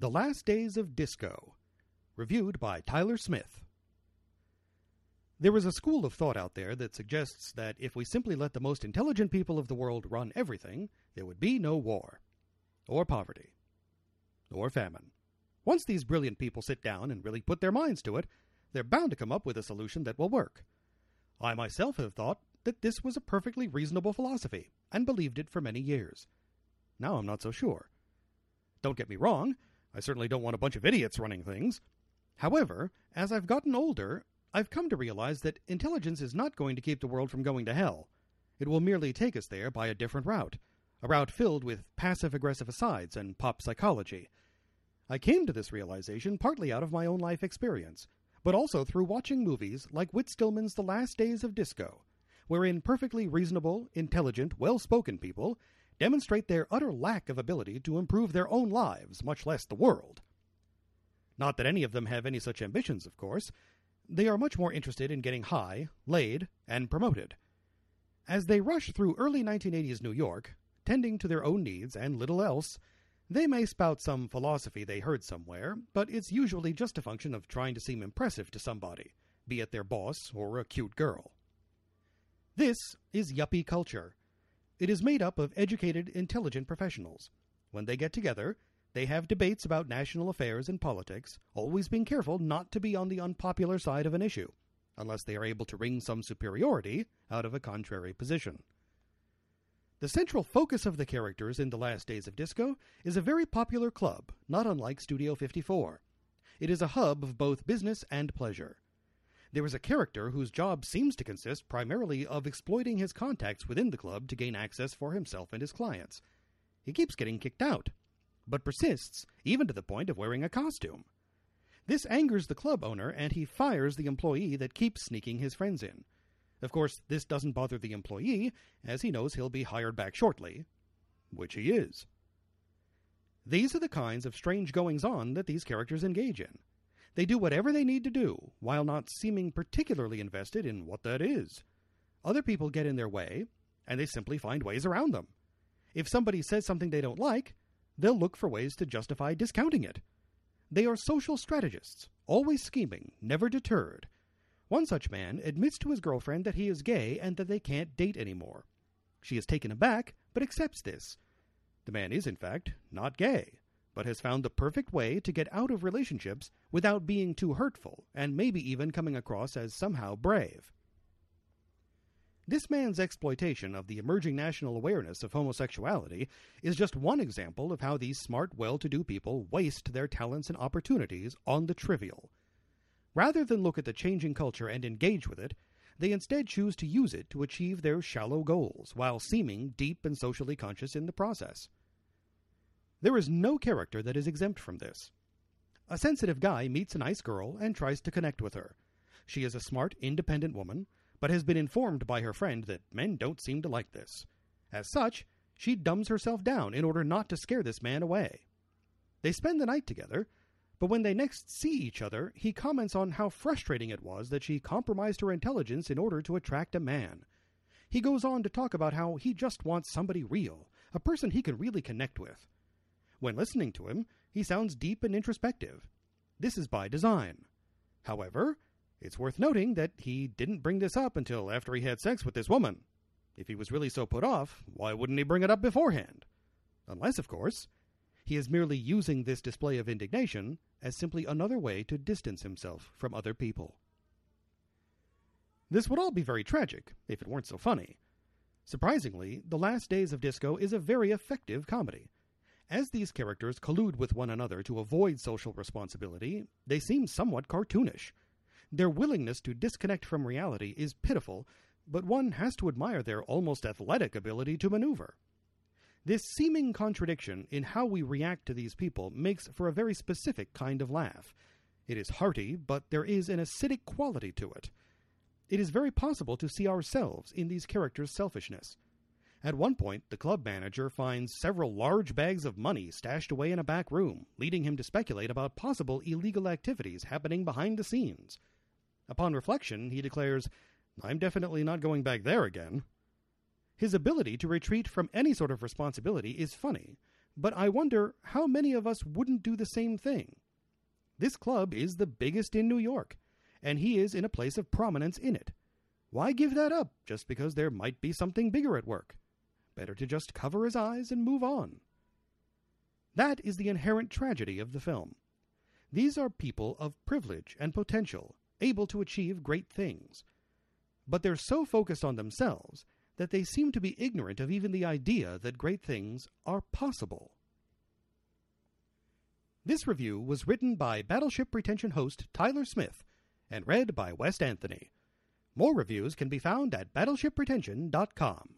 The Last Days of Disco, reviewed by Tyler Smith. There is a school of thought out there that suggests that if we simply let the most intelligent people of the world run everything, there would be no war, or poverty, or famine. Once these brilliant people sit down and really put their minds to it, they're bound to come up with a solution that will work. I myself have thought that this was a perfectly reasonable philosophy, and believed it for many years. Now I'm not so sure. Don't get me wrong, I certainly don't want a bunch of idiots running things. However, as I've gotten older, I've come to realize that intelligence is not going to keep the world from going to hell. It will merely take us there by a different route, a route filled with passive aggressive asides and pop psychology. I came to this realization partly out of my own life experience, but also through watching movies like Whit Stillman's The Last Days of Disco, wherein perfectly reasonable, intelligent, well spoken people demonstrate their utter lack of ability to improve their own lives, much less the world. Not that any of them have any such ambitions, of course. They are much more interested in getting high, laid, and promoted. As they rush through early 1980s New York, tending to their own needs and little else, they may spout some philosophy they heard somewhere, but it's usually just a function of trying to seem impressive to somebody, be it their boss or a cute girl. This is yuppie culture. It is made up of educated, intelligent professionals. When they get together, they have debates about national affairs and politics, always being careful not to be on the unpopular side of an issue, unless they are able to wring some superiority out of a contrary position. The central focus of the characters in The Last Days of Disco is a very popular club, not unlike Studio 54. It is a hub of both business and pleasure. There is a character whose job seems to consist primarily of exploiting his contacts within the club to gain access for himself and his clients. He keeps getting kicked out, but persists even to the point of wearing a costume. This angers the club owner, and he fires the employee that keeps sneaking his friends in. Of course, this doesn't bother the employee, as he knows he'll be hired back shortly, which he is. These are the kinds of strange goings on that these characters engage in. They do whatever they need to do, while not seeming particularly invested in what that is. Other people get in their way, and they simply find ways around them. If somebody says something they don't like, they'll look for ways to justify discounting it. They are social strategists, always scheming, never deterred, one such man admits to his girlfriend that he is gay and that they can't date anymore. She is taken aback, but accepts this. The man is, in fact, not gay, but has found the perfect way to get out of relationships without being too hurtful, and maybe even coming across as somehow brave. This man's exploitation of the emerging national awareness of homosexuality is just one example of how these smart, well to do people waste their talents and opportunities on the trivial. Rather than look at the changing culture and engage with it, they instead choose to use it to achieve their shallow goals, while seeming deep and socially conscious in the process. There is no character that is exempt from this. A sensitive guy meets a nice girl and tries to connect with her. She is a smart, independent woman, but has been informed by her friend that men don't seem to like this. As such, she dumbs herself down in order not to scare this man away. They spend the night together, but when they next see each other, he comments on how frustrating it was that she compromised her intelligence in order to attract a man. He goes on to talk about how he just wants somebody real, a person he can really connect with. When listening to him, he sounds deep and introspective. This is by design. However, it's worth noting that he didn't bring this up until after he had sex with this woman. If he was really so put off, why wouldn't he bring it up beforehand? Unless, of course, he is merely using this display of indignation as simply another way to distance himself from other people. This would all be very tragic if it weren't so funny. Surprisingly, The Last Days of Disco is a very effective comedy. As these characters collude with one another to avoid social responsibility, they seem somewhat cartoonish. Their willingness to disconnect from reality is pitiful, but one has to admire their almost athletic ability to maneuver. This seeming contradiction in how we react to these people makes for a very specific kind of laugh. It is hearty, but there is an acidic quality to it. It is very possible to see ourselves in these characters' selfishness. At one point, the club manager finds several large bags of money stashed away in a back room, leading him to speculate about possible illegal activities happening behind the scenes. Upon reflection, he declares, I'm definitely not going back there again. His ability to retreat from any sort of responsibility is funny, but I wonder how many of us wouldn't do the same thing. This club is the biggest in New York, and he is in a place of prominence in it. Why give that up just because there might be something bigger at work? Better to just cover his eyes and move on. That is the inherent tragedy of the film. These are people of privilege and potential, able to achieve great things. But they're so focused on themselves that they seem to be ignorant of even the idea that great things are possible. This review was written by Battleship Pretension host Tyler Smith and read by West Anthony. More reviews can be found at battleshippretension.com.